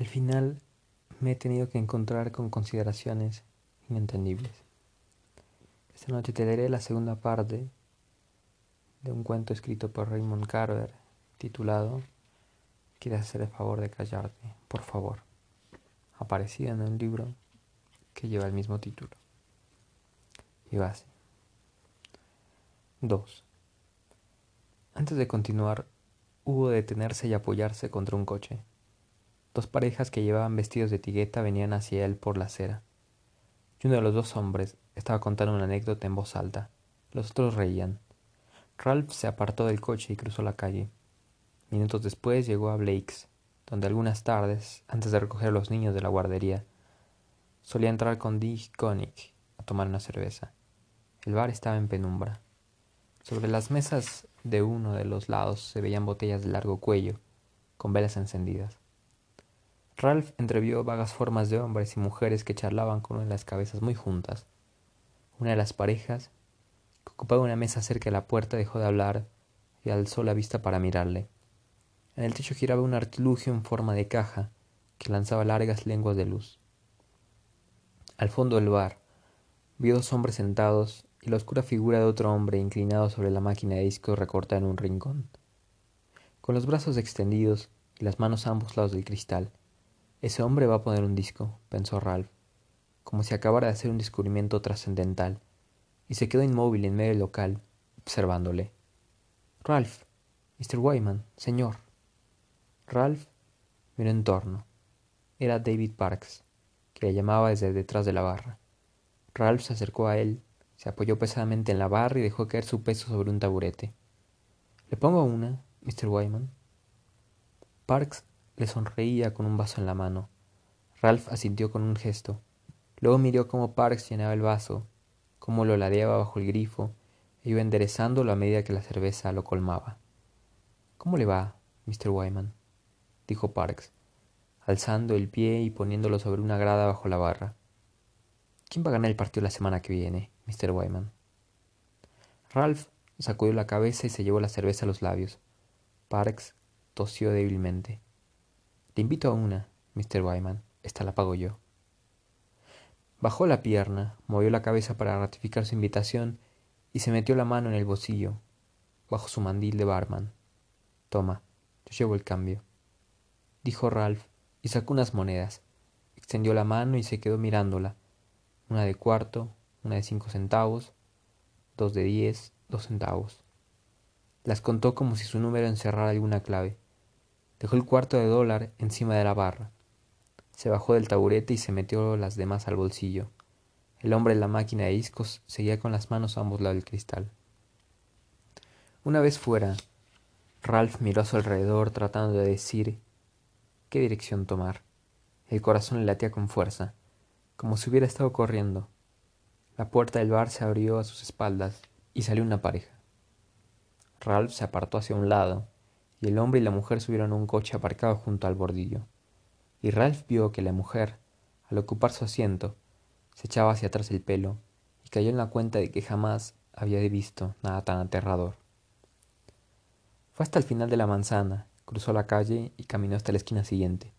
Al final me he tenido que encontrar con consideraciones inentendibles. Esta noche te leeré la segunda parte de un cuento escrito por Raymond Carver titulado ¿Quieres hacer el favor de callarte? Por favor. Aparecido en un libro que lleva el mismo título. Y va así. 2. Antes de continuar, hubo de detenerse y apoyarse contra un coche. Dos parejas que llevaban vestidos de tigueta venían hacia él por la acera. Y uno de los dos hombres estaba contando una anécdota en voz alta. Los otros reían. Ralph se apartó del coche y cruzó la calle. Minutos después llegó a Blake's, donde algunas tardes, antes de recoger a los niños de la guardería, solía entrar con Dick Koenig a tomar una cerveza. El bar estaba en penumbra. Sobre las mesas de uno de los lados se veían botellas de largo cuello, con velas encendidas. Ralph entrevió vagas formas de hombres y mujeres que charlaban con las cabezas muy juntas. Una de las parejas, que ocupaba una mesa cerca de la puerta, dejó de hablar y alzó la vista para mirarle. En el techo giraba un artilugio en forma de caja que lanzaba largas lenguas de luz. Al fondo del bar, vio dos hombres sentados y la oscura figura de otro hombre inclinado sobre la máquina de discos recortada en un rincón. Con los brazos extendidos y las manos a ambos lados del cristal, ese hombre va a poner un disco, pensó Ralph, como si acabara de hacer un descubrimiento trascendental, y se quedó inmóvil en medio del local, observándole. Ralph, Mr. Wyman, señor. Ralph miró en torno. Era David Parks, que le llamaba desde detrás de la barra. Ralph se acercó a él se apoyó pesadamente en la barra y dejó caer su peso sobre un taburete. ¿Le pongo una, Mr. Wyman? Parks le sonreía con un vaso en la mano. Ralph asintió con un gesto. Luego miró cómo Parks llenaba el vaso, cómo lo ladeaba bajo el grifo e iba enderezándolo a medida que la cerveza lo colmaba. ¿Cómo le va, Mr. Wyman? dijo Parks, alzando el pie y poniéndolo sobre una grada bajo la barra. ¿Quién va a ganar el partido la semana que viene? Mr. Wyman. Ralph sacudió la cabeza y se llevó la cerveza a los labios. Parks tosió débilmente. Le invito a una, Mr. Wyman. Esta la pago yo. Bajó la pierna, movió la cabeza para ratificar su invitación y se metió la mano en el bolsillo, bajo su mandil de barman. Toma, yo llevo el cambio, dijo Ralph y sacó unas monedas. Extendió la mano y se quedó mirándola, una de cuarto, una de cinco centavos, dos de diez, dos centavos. Las contó como si su número encerrara alguna clave. Dejó el cuarto de dólar encima de la barra. Se bajó del taburete y se metió las demás al bolsillo. El hombre en la máquina de discos seguía con las manos a ambos lados del cristal. Una vez fuera, Ralph miró a su alrededor tratando de decir qué dirección tomar. El corazón le latía con fuerza, como si hubiera estado corriendo. La puerta del bar se abrió a sus espaldas y salió una pareja. Ralph se apartó hacia un lado y el hombre y la mujer subieron a un coche aparcado junto al bordillo. Y Ralph vio que la mujer, al ocupar su asiento, se echaba hacia atrás el pelo y cayó en la cuenta de que jamás había visto nada tan aterrador. Fue hasta el final de la manzana, cruzó la calle y caminó hasta la esquina siguiente.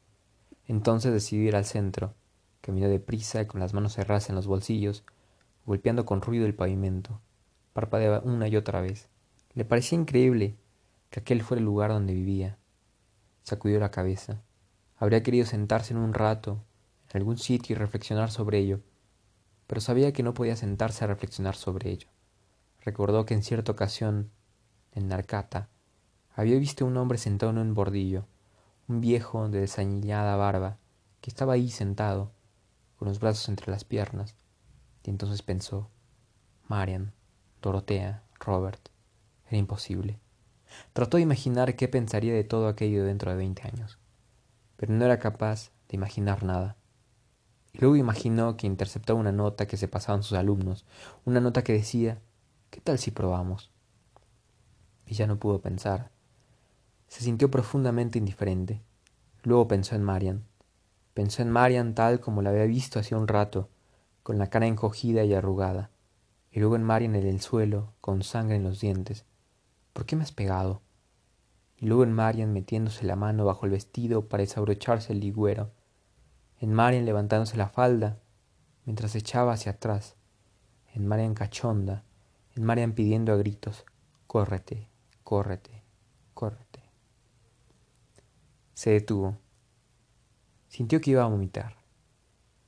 Entonces decidió ir al centro. Caminó deprisa y con las manos cerradas en los bolsillos golpeando con ruido el pavimento. Parpadeaba una y otra vez. Le parecía increíble que aquel fuera el lugar donde vivía. Sacudió la cabeza. Habría querido sentarse en un rato, en algún sitio y reflexionar sobre ello, pero sabía que no podía sentarse a reflexionar sobre ello. Recordó que en cierta ocasión, en Narcata, había visto a un hombre sentado en un bordillo, un viejo de desañillada barba, que estaba ahí sentado, con los brazos entre las piernas, y entonces pensó, Marian, Dorotea, Robert, era imposible. Trató de imaginar qué pensaría de todo aquello dentro de veinte años, pero no era capaz de imaginar nada. Y luego imaginó que interceptaba una nota que se pasaban sus alumnos, una nota que decía, ¿qué tal si probamos? Y ya no pudo pensar. Se sintió profundamente indiferente. Luego pensó en Marian. Pensó en Marian tal como la había visto hacía un rato, con la cara encogida y arrugada, y luego en Marian en el suelo, con sangre en los dientes. ¿Por qué me has pegado? y luego en Marian metiéndose la mano bajo el vestido para desabrocharse el ligüero, en Marian levantándose la falda mientras echaba hacia atrás, en Marian cachonda, en Marian pidiendo a gritos, córrete, córrete, córrete. Se detuvo. Sintió que iba a vomitar.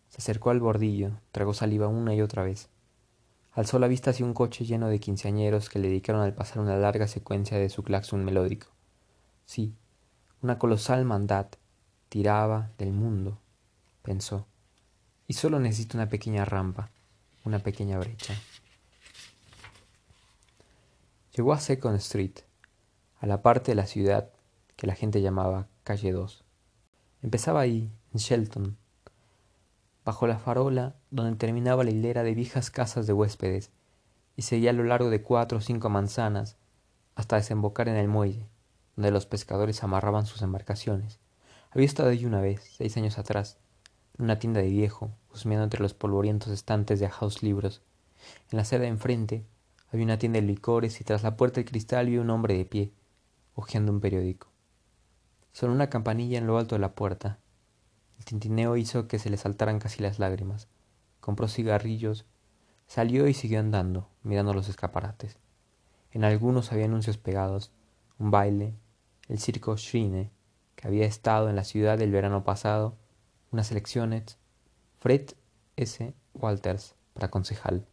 Se acercó al bordillo, tragó saliva una y otra vez. Alzó la vista hacia un coche lleno de quinceañeros que le dedicaron al pasar una larga secuencia de su claxon melódico. Sí, una colosal maldad tiraba del mundo, pensó, y solo necesito una pequeña rampa, una pequeña brecha. Llegó a Second Street, a la parte de la ciudad que la gente llamaba Calle 2. Empezaba ahí, en Shelton, bajo la farola donde terminaba la hilera de viejas casas de huéspedes, y seguía a lo largo de cuatro o cinco manzanas hasta desembocar en el muelle, donde los pescadores amarraban sus embarcaciones. Había estado allí una vez, seis años atrás, en una tienda de viejo, husmeando entre los polvorientos estantes de house libros. En la acera de enfrente había una tienda de licores y tras la puerta de cristal vi un hombre de pie, hojeando un periódico. Sonó una campanilla en lo alto de la puerta. El tintineo hizo que se le saltaran casi las lágrimas. Compró cigarrillos, salió y siguió andando, mirando los escaparates. En algunos había anuncios pegados, un baile, el circo Shrine, que había estado en la ciudad el verano pasado, unas elecciones, Fred S. Walters para concejal.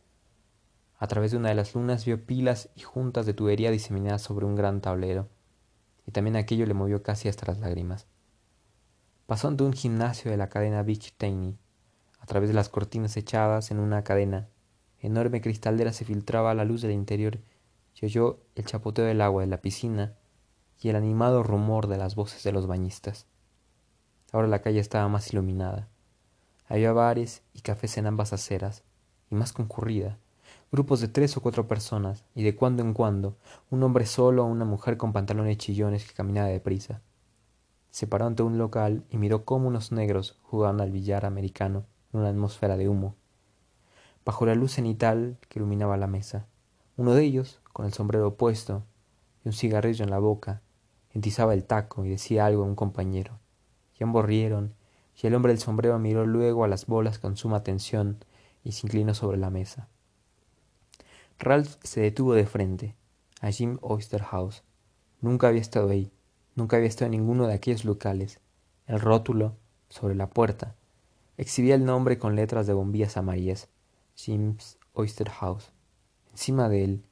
A través de una de las lunas vio pilas y juntas de tubería diseminadas sobre un gran tablero, y también aquello le movió casi hasta las lágrimas. Pasó ante un gimnasio de la cadena Big. A través de las cortinas echadas en una cadena, enorme cristalera se filtraba la luz del interior y oyó el chapoteo del agua de la piscina y el animado rumor de las voces de los bañistas. Ahora la calle estaba más iluminada. Había bares y cafés en ambas aceras, y más concurrida, grupos de tres o cuatro personas, y de cuando en cuando un hombre solo o una mujer con pantalones chillones que caminaba deprisa. Se paró ante un local y miró cómo unos negros jugaban al billar americano en una atmósfera de humo. Bajo la luz cenital que iluminaba la mesa, uno de ellos, con el sombrero puesto y un cigarrillo en la boca, entizaba el taco y decía algo a un compañero. Y ambos rieron, y el hombre del sombrero miró luego a las bolas con suma atención y se inclinó sobre la mesa. Ralph se detuvo de frente, a Jim Oyster House. Nunca había estado ahí, nunca había estado en ninguno de aquellos locales. El rótulo, sobre la puerta, exhibía el nombre con letras de bombillas amarillas, Jim's Oyster House. Encima de él,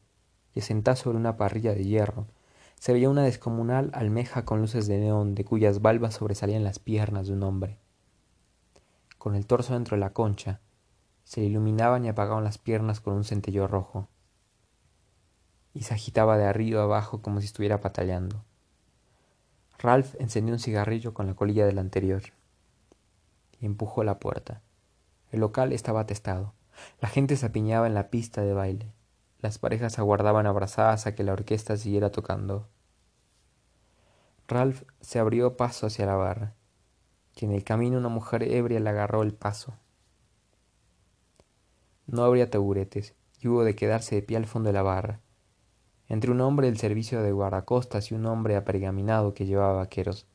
y sentado sobre una parrilla de hierro, se veía una descomunal almeja con luces de neón de cuyas valvas sobresalían las piernas de un hombre. Con el torso dentro de la concha, se le iluminaban y apagaban las piernas con un centello rojo y se agitaba de arriba abajo como si estuviera pataleando. Ralph encendió un cigarrillo con la colilla del anterior y empujó la puerta. El local estaba atestado. La gente se apiñaba en la pista de baile. Las parejas aguardaban abrazadas a que la orquesta siguiera tocando. Ralph se abrió paso hacia la barra, y en el camino una mujer ebria le agarró el paso. No habría taburetes, y hubo de quedarse de pie al fondo de la barra entre un hombre del servicio de guardacostas y un hombre apergaminado que llevaba vaqueros.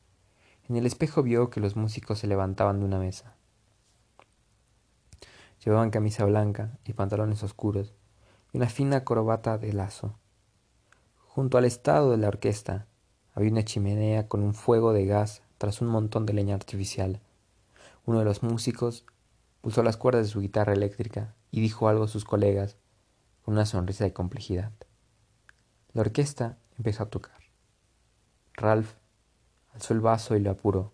En el espejo vio que los músicos se levantaban de una mesa. Llevaban camisa blanca y pantalones oscuros y una fina corbata de lazo. Junto al estado de la orquesta había una chimenea con un fuego de gas tras un montón de leña artificial. Uno de los músicos pulsó las cuerdas de su guitarra eléctrica y dijo algo a sus colegas con una sonrisa de complejidad. La orquesta empezó a tocar. Ralph alzó el vaso y lo apuró.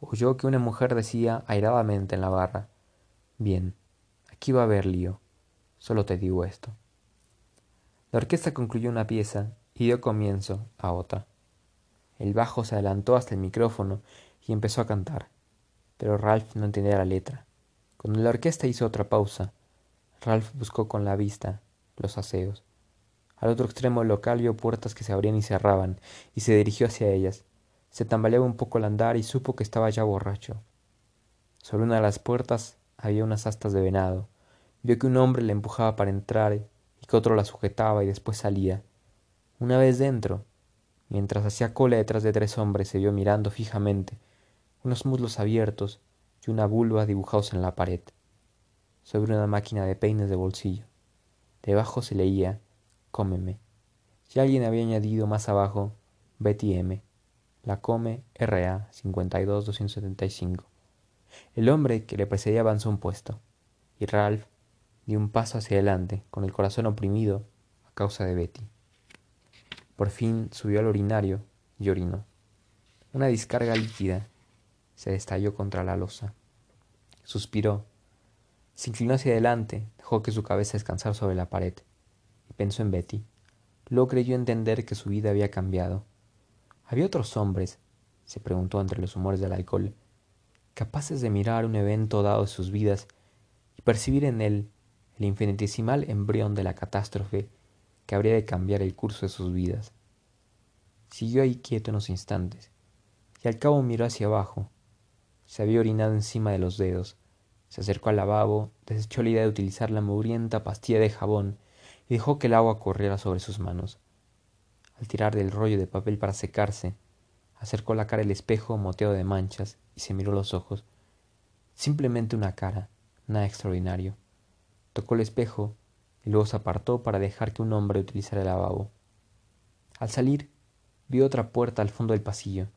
Oyó que una mujer decía airadamente en la barra, Bien, aquí va a haber lío. Solo te digo esto. La orquesta concluyó una pieza y dio comienzo a otra. El bajo se adelantó hasta el micrófono y empezó a cantar, pero Ralph no entendía la letra. Cuando la orquesta hizo otra pausa, Ralph buscó con la vista los aseos. Al otro extremo del local vio puertas que se abrían y cerraban, y se dirigió hacia ellas. Se tambaleaba un poco al andar y supo que estaba ya borracho. Sobre una de las puertas había unas astas de venado. Vio que un hombre le empujaba para entrar y que otro la sujetaba y después salía. Una vez dentro, Mientras hacía cola detrás de tres hombres se vio mirando fijamente unos muslos abiertos y una vulva dibujados en la pared, sobre una máquina de peines de bolsillo. Debajo se leía Cómeme. Y alguien había añadido más abajo Betty M. La come RA 52275. El hombre que le precedía avanzó un puesto, y Ralph dio un paso hacia adelante, con el corazón oprimido a causa de Betty. Por fin subió al urinario y orinó. Una descarga líquida se estalló contra la losa. Suspiró. Se inclinó hacia adelante, dejó que su cabeza descansara sobre la pared y pensó en Betty. Luego creyó entender que su vida había cambiado. ¿Había otros hombres, se preguntó entre los humores del alcohol, capaces de mirar un evento dado de sus vidas y percibir en él el infinitesimal embrión de la catástrofe que habría de cambiar el curso de sus vidas? Siguió ahí quieto unos instantes, y al cabo miró hacia abajo. Se había orinado encima de los dedos. Se acercó al lavabo, desechó la idea de utilizar la mugrienta pastilla de jabón y dejó que el agua corriera sobre sus manos. Al tirar del rollo de papel para secarse, acercó la cara al espejo moteado de manchas y se miró los ojos. Simplemente una cara, nada extraordinario. Tocó el espejo y luego se apartó para dejar que un hombre utilizara el lavabo. Al salir, vio otra puerta al fondo del pasillo.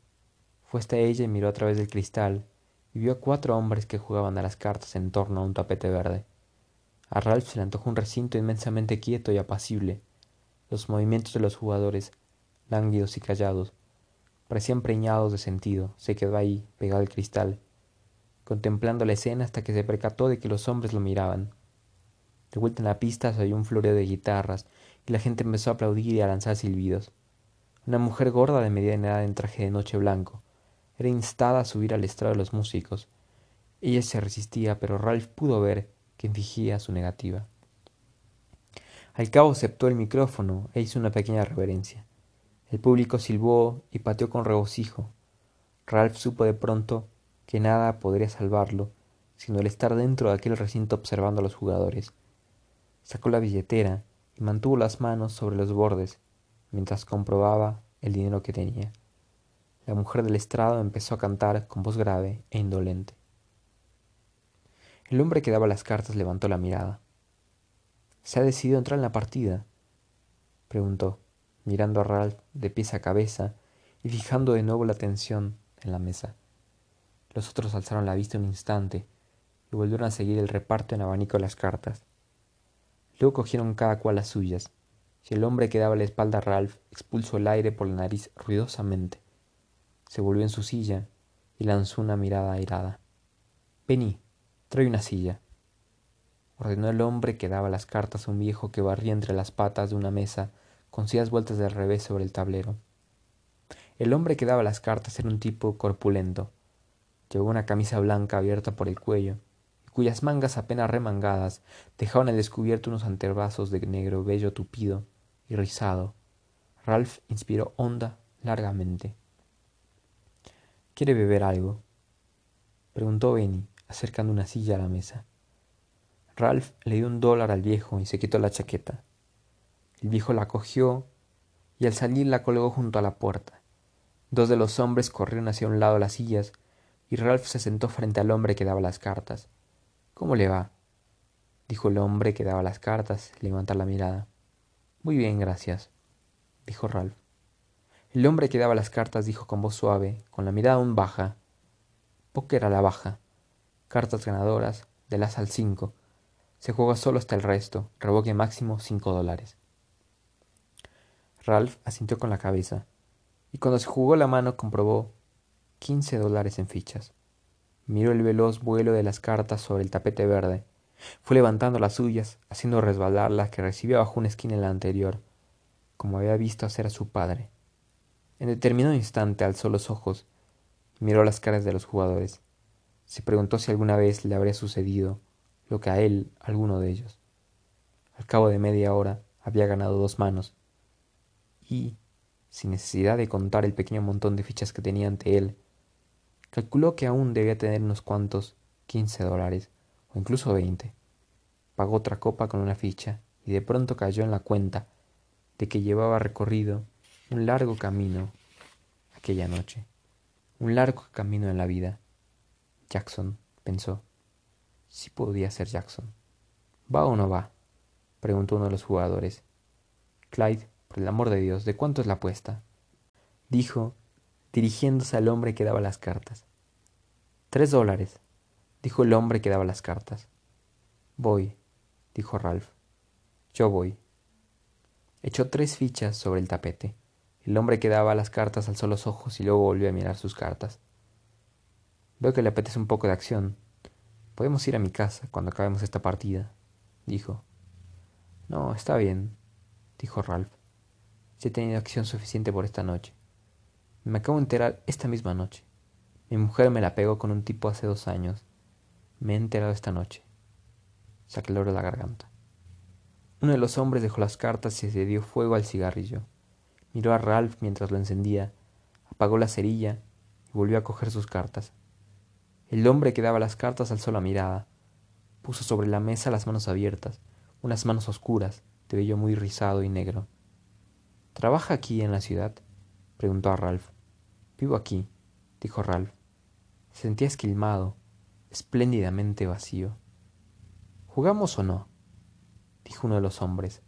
Fue hasta ella y miró a través del cristal y vio a cuatro hombres que jugaban a las cartas en torno a un tapete verde. A Ralph se le antojó un recinto inmensamente quieto y apacible. Los movimientos de los jugadores, lánguidos y callados, parecían preñados de sentido. Se quedó ahí, pegado al cristal, contemplando la escena hasta que se percató de que los hombres lo miraban. De vuelta en la pista se oyó un floreo de guitarras y la gente empezó a aplaudir y a lanzar silbidos. Una mujer gorda de mediana edad en traje de noche blanco era instada a subir al estrado de los músicos. Ella se resistía, pero Ralph pudo ver que fingía su negativa. Al cabo aceptó el micrófono e hizo una pequeña reverencia. El público silbó y pateó con regocijo. Ralph supo de pronto que nada podría salvarlo, sino el estar dentro de aquel recinto observando a los jugadores. Sacó la billetera y mantuvo las manos sobre los bordes mientras comprobaba el dinero que tenía. La mujer del estrado empezó a cantar con voz grave e indolente. El hombre que daba las cartas levantó la mirada. ¿Se ha decidido entrar en la partida? preguntó, mirando a Ralph de pies a cabeza y fijando de nuevo la atención en la mesa. Los otros alzaron la vista un instante y volvieron a seguir el reparto en abanico de las cartas. Luego cogieron cada cual las suyas, y el hombre que daba la espalda a Ralph expulsó el aire por la nariz ruidosamente. Se volvió en su silla y lanzó una mirada airada. Vení, Trae una silla. Ordenó el hombre que daba las cartas a un viejo que barría entre las patas de una mesa con sillas vueltas del revés sobre el tablero. El hombre que daba las cartas era un tipo corpulento. Llevaba una camisa blanca abierta por el cuello, y cuyas mangas apenas remangadas dejaban al descubierto unos antebrazos de negro vello tupido y rizado. Ralph inspiró honda, largamente. ¿Quiere beber algo? preguntó Benny, acercando una silla a la mesa. Ralph le dio un dólar al viejo y se quitó la chaqueta. El viejo la cogió y al salir la colgó junto a la puerta. Dos de los hombres corrieron hacia un lado de las sillas y Ralph se sentó frente al hombre que daba las cartas. ¿Cómo le va? dijo el hombre que daba las cartas, levantar la mirada. Muy bien, gracias, dijo Ralph. El hombre que daba las cartas dijo con voz suave, con la mirada aún baja. Póker a la baja cartas ganadoras, de las al 5. Se juega solo hasta el resto, revoque máximo 5 dólares. Ralph asintió con la cabeza, y cuando se jugó la mano comprobó 15 dólares en fichas. Miró el veloz vuelo de las cartas sobre el tapete verde. Fue levantando las suyas, haciendo resbalar las que recibió bajo una esquina en la anterior, como había visto hacer a su padre. En determinado instante alzó los ojos miró las caras de los jugadores. Se preguntó si alguna vez le habría sucedido lo que a él alguno de ellos. Al cabo de media hora había ganado dos manos y, sin necesidad de contar el pequeño montón de fichas que tenía ante él, calculó que aún debía tener unos cuantos quince dólares o incluso veinte. Pagó otra copa con una ficha y de pronto cayó en la cuenta de que llevaba recorrido Un largo camino aquella noche. Un largo camino en la vida. Jackson pensó. Sí podía ser Jackson. ¿Va o no va? preguntó uno de los jugadores. Clyde, por el amor de Dios, ¿de cuánto es la apuesta? dijo, dirigiéndose al hombre que daba las cartas. Tres dólares, dijo el hombre que daba las cartas. Voy, dijo Ralph. Yo voy. Echó tres fichas sobre el tapete. El hombre que daba las cartas alzó los ojos y luego volvió a mirar sus cartas. Veo que le apetece un poco de acción. Podemos ir a mi casa cuando acabemos esta partida, dijo. No, está bien, dijo Ralph. Ya he tenido acción suficiente por esta noche. Me acabo de enterar esta misma noche. Mi mujer me la pegó con un tipo hace dos años. Me he enterado esta noche. Se aclaró la garganta. Uno de los hombres dejó las cartas y se dio fuego al cigarrillo. Miró a Ralph mientras lo encendía, apagó la cerilla y volvió a coger sus cartas. El hombre que daba las cartas alzó la mirada. Puso sobre la mesa las manos abiertas, unas manos oscuras, de vello muy rizado y negro. ¿Trabaja aquí en la ciudad? preguntó a Ralph. Vivo aquí, dijo Ralph. Se sentía esquilmado, espléndidamente vacío. ¿Jugamos o no? dijo uno de los hombres.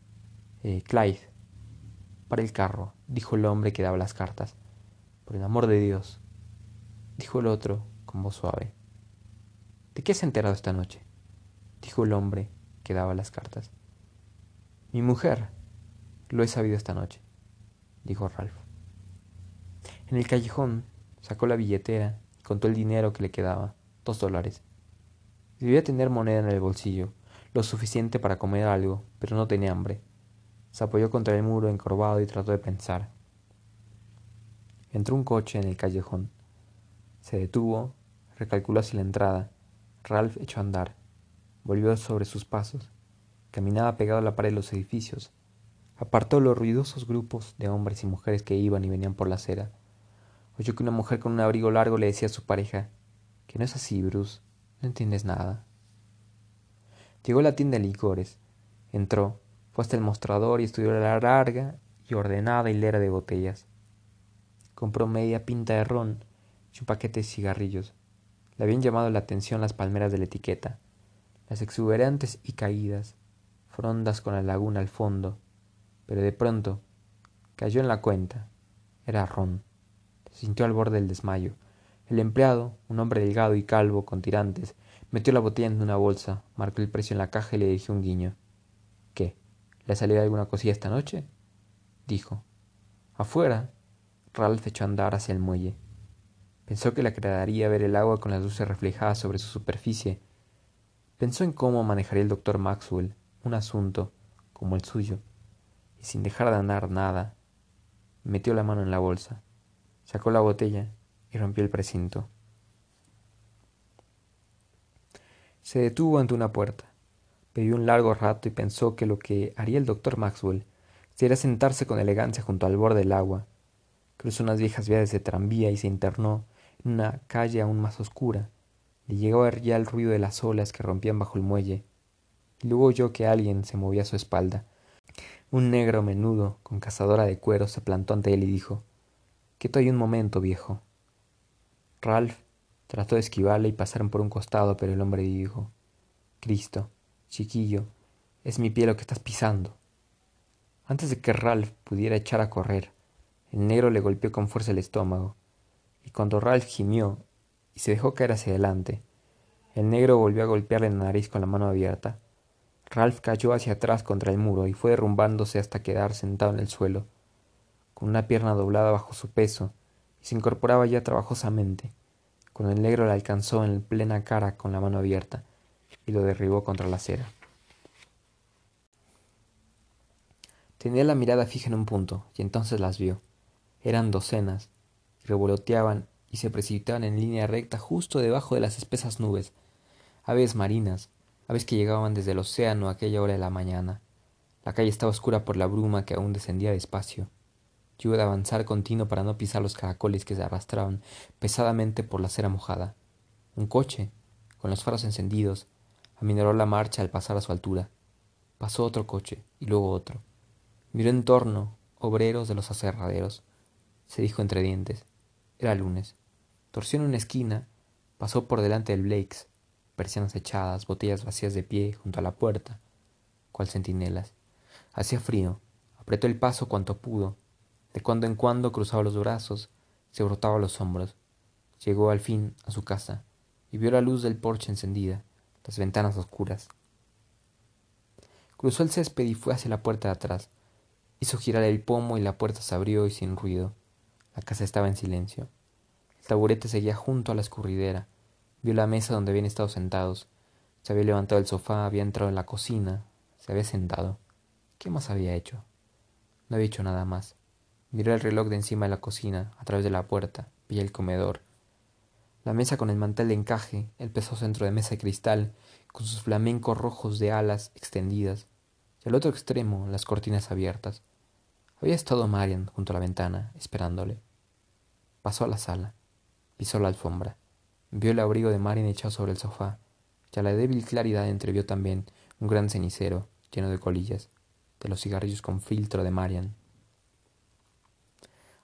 Eh, Clyde. Para el carro, dijo el hombre que daba las cartas. Por el amor de Dios, dijo el otro con voz suave. ¿De qué has enterado esta noche? dijo el hombre que daba las cartas. Mi mujer. Lo he sabido esta noche, dijo Ralph. En el callejón sacó la billetera y contó el dinero que le quedaba, dos dólares. Debía tener moneda en el bolsillo, lo suficiente para comer algo, pero no tenía hambre. Se apoyó contra el muro encorvado y trató de pensar. Entró un coche en el callejón. Se detuvo, recalculó hacia la entrada. Ralph echó a andar. Volvió sobre sus pasos. Caminaba pegado a la pared de los edificios. Apartó los ruidosos grupos de hombres y mujeres que iban y venían por la acera oyó que una mujer con un abrigo largo le decía a su pareja, que no es así, Bruce, no entiendes nada. Llegó a la tienda de licores, entró, fue hasta el mostrador y estudió la larga y ordenada hilera de botellas. Compró media pinta de ron y un paquete de cigarrillos. Habían llamado la atención las palmeras de la etiqueta, las exuberantes y caídas, frondas con la laguna al fondo, pero de pronto cayó en la cuenta. Era ron se sintió al borde del desmayo. El empleado, un hombre delgado y calvo, con tirantes, metió la botella en una bolsa, marcó el precio en la caja y le dirigió un guiño. ¿Qué? ¿Le ha salido alguna cosilla esta noche? dijo. Afuera. Ralph echó a andar hacia el muelle. Pensó que le agradaría ver el agua con las luces reflejadas sobre su superficie. Pensó en cómo manejaría el doctor Maxwell un asunto como el suyo, y sin dejar de andar nada, metió la mano en la bolsa. Sacó la botella y rompió el precinto. Se detuvo ante una puerta. Bebió un largo rato y pensó que lo que haría el doctor Maxwell sería sentarse con elegancia junto al borde del agua. Cruzó unas viejas vías de tranvía y se internó una calle aún más oscura. Le llegó a ver ya el ruido de las olas que rompían bajo el muelle. Y luego oyó que alguien se movía a su espalda. Un negro menudo, con cazadora de cuero, se plantó ante él y dijo Quieto hay un momento, viejo. Ralph trató de esquivarle y pasar por un costado, pero el hombre dijo Cristo, chiquillo, es mi pie lo que estás pisando. Antes de que Ralph pudiera echar a correr, el negro le golpeó con fuerza el estómago, y cuando Ralph gimió y se dejó caer hacia adelante, el negro volvió a golpearle la nariz con la mano abierta. Ralph cayó hacia atrás contra el muro y fue derrumbándose hasta quedar sentado en el suelo con una pierna doblada bajo su peso, y se incorporaba ya trabajosamente, cuando el negro le alcanzó en plena cara con la mano abierta y lo derribó contra la acera. Tenía la mirada fija en un punto, y entonces las vio. Eran docenas, revoloteaban y se precipitaban en línea recta justo debajo de las espesas nubes, aves marinas, aves que llegaban desde el océano a aquella hora de la mañana. La calle estaba oscura por la bruma que aún descendía despacio de avanzar continuo para no pisar los caracoles que se arrastraban pesadamente por la cera mojada. Un coche, con los faros encendidos, aminoró la marcha al pasar a su altura. Pasó otro coche y luego otro. Miró en torno, obreros de los aserraderos, se dijo entre dientes. Era lunes. Torció en una esquina, pasó por delante del Blakes, persianas echadas, botellas vacías de pie junto a la puerta, cual centinelas. Hacía frío, apretó el paso cuanto pudo, de cuando en cuando cruzaba los brazos, se brotaba los hombros. Llegó al fin a su casa y vio la luz del porche encendida, las ventanas oscuras. Cruzó el césped y fue hacia la puerta de atrás. Hizo girar el pomo y la puerta se abrió y sin ruido. La casa estaba en silencio. El taburete seguía junto a la escurridera. Vio la mesa donde habían estado sentados. Se había levantado del sofá, había entrado en la cocina, se había sentado. ¿Qué más había hecho? No había hecho nada más. Miró el reloj de encima de la cocina, a través de la puerta, vi el comedor. La mesa con el mantel de encaje, el peso centro de mesa de cristal, con sus flamencos rojos de alas extendidas, y al otro extremo las cortinas abiertas. Había estado Marian junto a la ventana, esperándole. Pasó a la sala, pisó la alfombra, vio el abrigo de Marian echado sobre el sofá, y a la débil claridad entrevió también un gran cenicero lleno de colillas, de los cigarrillos con filtro de Marian.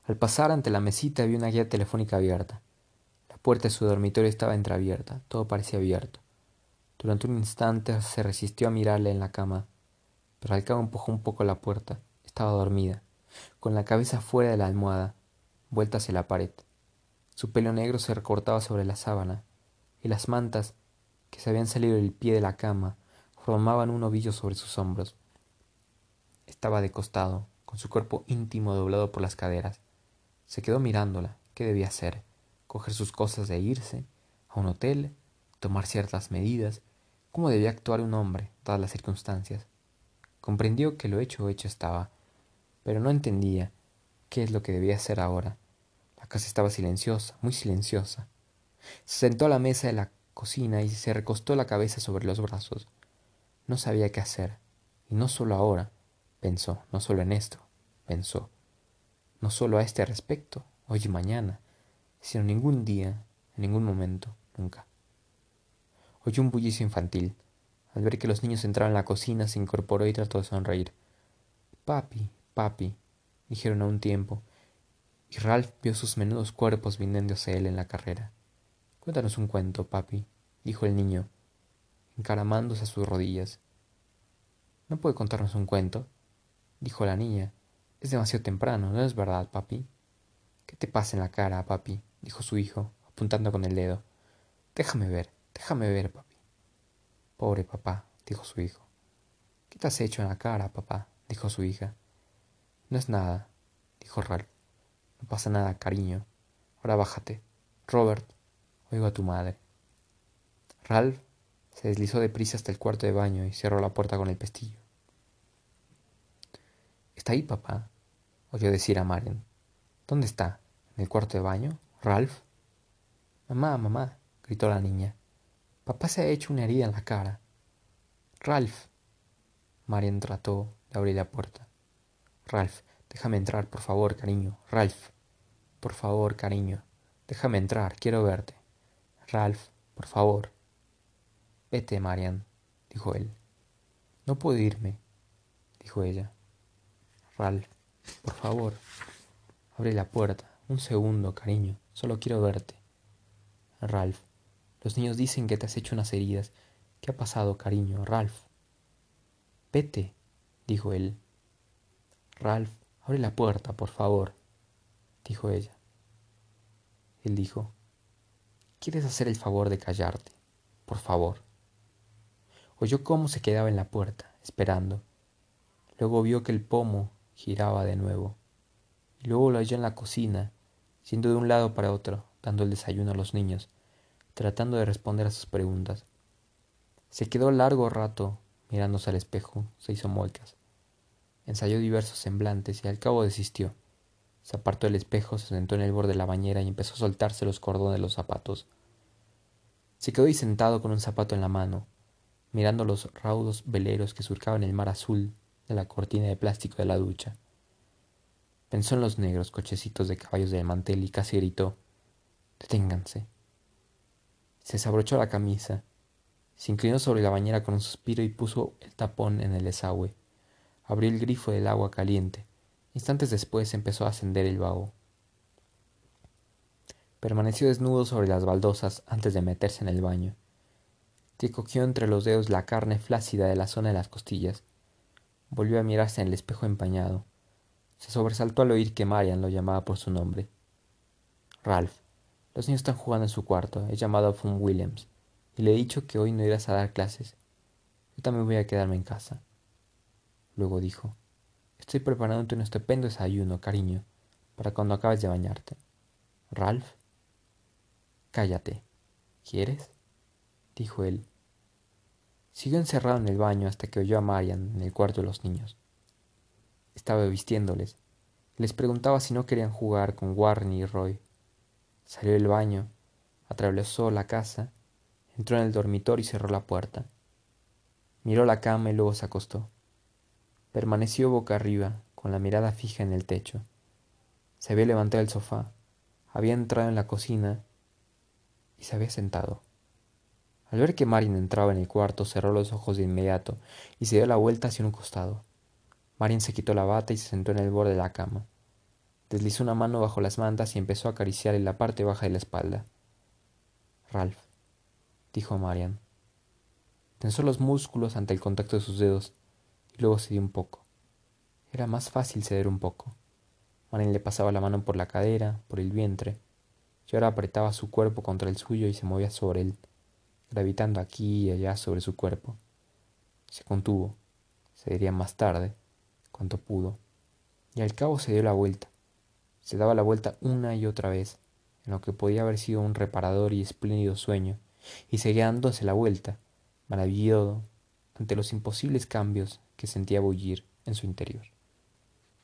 Al pasar ante la mesita vio una guía telefónica abierta. La puerta de su dormitorio estaba entreabierta, todo parecía abierto. Durante un instante se resistió a mirarle en la cama, pero al cabo empujó un poco la puerta. Estaba dormida con la cabeza fuera de la almohada, vuelta hacia la pared. Su pelo negro se recortaba sobre la sábana, y las mantas, que se habían salido del pie de la cama, formaban un ovillo sobre sus hombros. Estaba de costado, con su cuerpo íntimo doblado por las caderas. Se quedó mirándola. ¿Qué debía hacer? ¿Coger sus cosas e irse? ¿A un hotel? ¿Tomar ciertas medidas? ¿Cómo debía actuar un hombre, dadas las circunstancias? Comprendió que lo hecho hecho estaba, pero no entendía qué es lo que debía hacer ahora. La casa estaba silenciosa, muy silenciosa. Se sentó a la mesa de la cocina y se recostó la cabeza sobre los brazos. No sabía qué hacer. Y no solo ahora, pensó, no solo en esto, pensó. No solo a este respecto, hoy y mañana, sino ningún día, en ningún momento, nunca. Oyó un bullicio infantil. Al ver que los niños entraban en la cocina, se incorporó y trató de sonreír. Papi, papi, dijeron a un tiempo, y Ralph vio sus menudos cuerpos viniendo hacia él en la carrera. Cuéntanos un cuento, papi, dijo el niño, encaramándose a sus rodillas. ¿No puede contarnos un cuento? dijo la niña. Es demasiado temprano, ¿no es verdad, papi? ¿Qué te pasa en la cara, papi? dijo su hijo, apuntando con el dedo. Déjame ver, déjame ver, papi. Pobre papá, dijo su hijo. ¿Qué te has hecho en la cara, papá? dijo su hija. No es nada, dijo Ralph. No pasa nada, cariño. Ahora bájate. Robert, oigo a tu madre. Ralph se deslizó deprisa hasta el cuarto de baño y cerró la puerta con el pestillo. ¿Está ahí, papá? oyó decir a Marian. ¿Dónde está? ¿En el cuarto de baño? ¿Ralph? Mamá, mamá, gritó la niña. Papá se ha hecho una herida en la cara. Ralph. Marian trató de abrir la puerta. Ralph, déjame entrar, por favor, cariño. Ralph, por favor, cariño. Déjame entrar, quiero verte. Ralph, por favor. Vete, Marian, dijo él. No puedo irme, dijo ella. Ralph, por favor, abre la puerta. Un segundo, cariño. Solo quiero verte. Ralph, los niños dicen que te has hecho unas heridas. ¿Qué ha pasado, cariño? Ralph. Vete, dijo él. Ralph, abre la puerta, por favor, dijo ella. Él dijo, ¿quieres hacer el favor de callarte? Por favor. Oyó cómo se quedaba en la puerta, esperando. Luego vio que el pomo giraba de nuevo. Y luego lo halló en la cocina, yendo de un lado para otro, dando el desayuno a los niños, tratando de responder a sus preguntas. Se quedó largo rato mirándose al espejo, se hizo muecas. Ensayó diversos semblantes y al cabo desistió. Se apartó del espejo, se sentó en el borde de la bañera y empezó a soltarse los cordones de los zapatos. Se quedó ahí sentado con un zapato en la mano, mirando los raudos veleros que surcaban el mar azul de la cortina de plástico de la ducha. Pensó en los negros cochecitos de caballos del mantel y casi gritó Deténganse. Se desabrochó la camisa, se inclinó sobre la bañera con un suspiro y puso el tapón en el desagüe abrió el grifo del agua caliente Instantes después empezó a ascender el vago. Permaneció desnudo sobre las baldosas antes de meterse en el baño. Que cogió entre los dedos la carne flácida de la zona de las costillas. Volvió a mirarse en el espejo empañado. Se sobresaltó al oír que Marian lo llamaba por su nombre. Ralph, los niños están jugando en su cuarto. He llamado a Fun Williams y le he dicho que hoy no irás a dar clases. Yo también voy a quedarme en casa. Luego dijo, Estoy preparándote un estupendo desayuno, cariño, para cuando acabes de bañarte. Ralph. Cállate. ¿Quieres? dijo él. Siguió encerrado en el baño hasta que oyó a Marian en el cuarto de los niños. Estaba vistiéndoles. Les preguntaba si no querían jugar con Warney y Roy. Salió del baño, atravesó la casa, entró en el dormitorio y cerró la puerta. Miró la cama y luego se acostó. Permaneció boca arriba, con la mirada fija en el techo. Se había levantado del sofá, había entrado en la cocina y se había sentado. Al ver que Marin entraba en el cuarto, cerró los ojos de inmediato y se dio la vuelta hacia un costado. Marin se quitó la bata y se sentó en el borde de la cama. Deslizó una mano bajo las mantas y empezó a acariciarle la parte baja de la espalda. Ralph, dijo Marian. Tensó los músculos ante el contacto de sus dedos luego cedió un poco. Era más fácil ceder un poco. Marian le pasaba la mano por la cadera, por el vientre, y ahora apretaba su cuerpo contra el suyo y se movía sobre él, gravitando aquí y allá sobre su cuerpo. Se contuvo, se diría más tarde, cuanto pudo, y al cabo se dio la vuelta se daba la vuelta una y otra vez, en lo que podía haber sido un reparador y espléndido sueño, y seguía dándose la vuelta, maravillado ante los imposibles cambios que sentía bullir en su interior.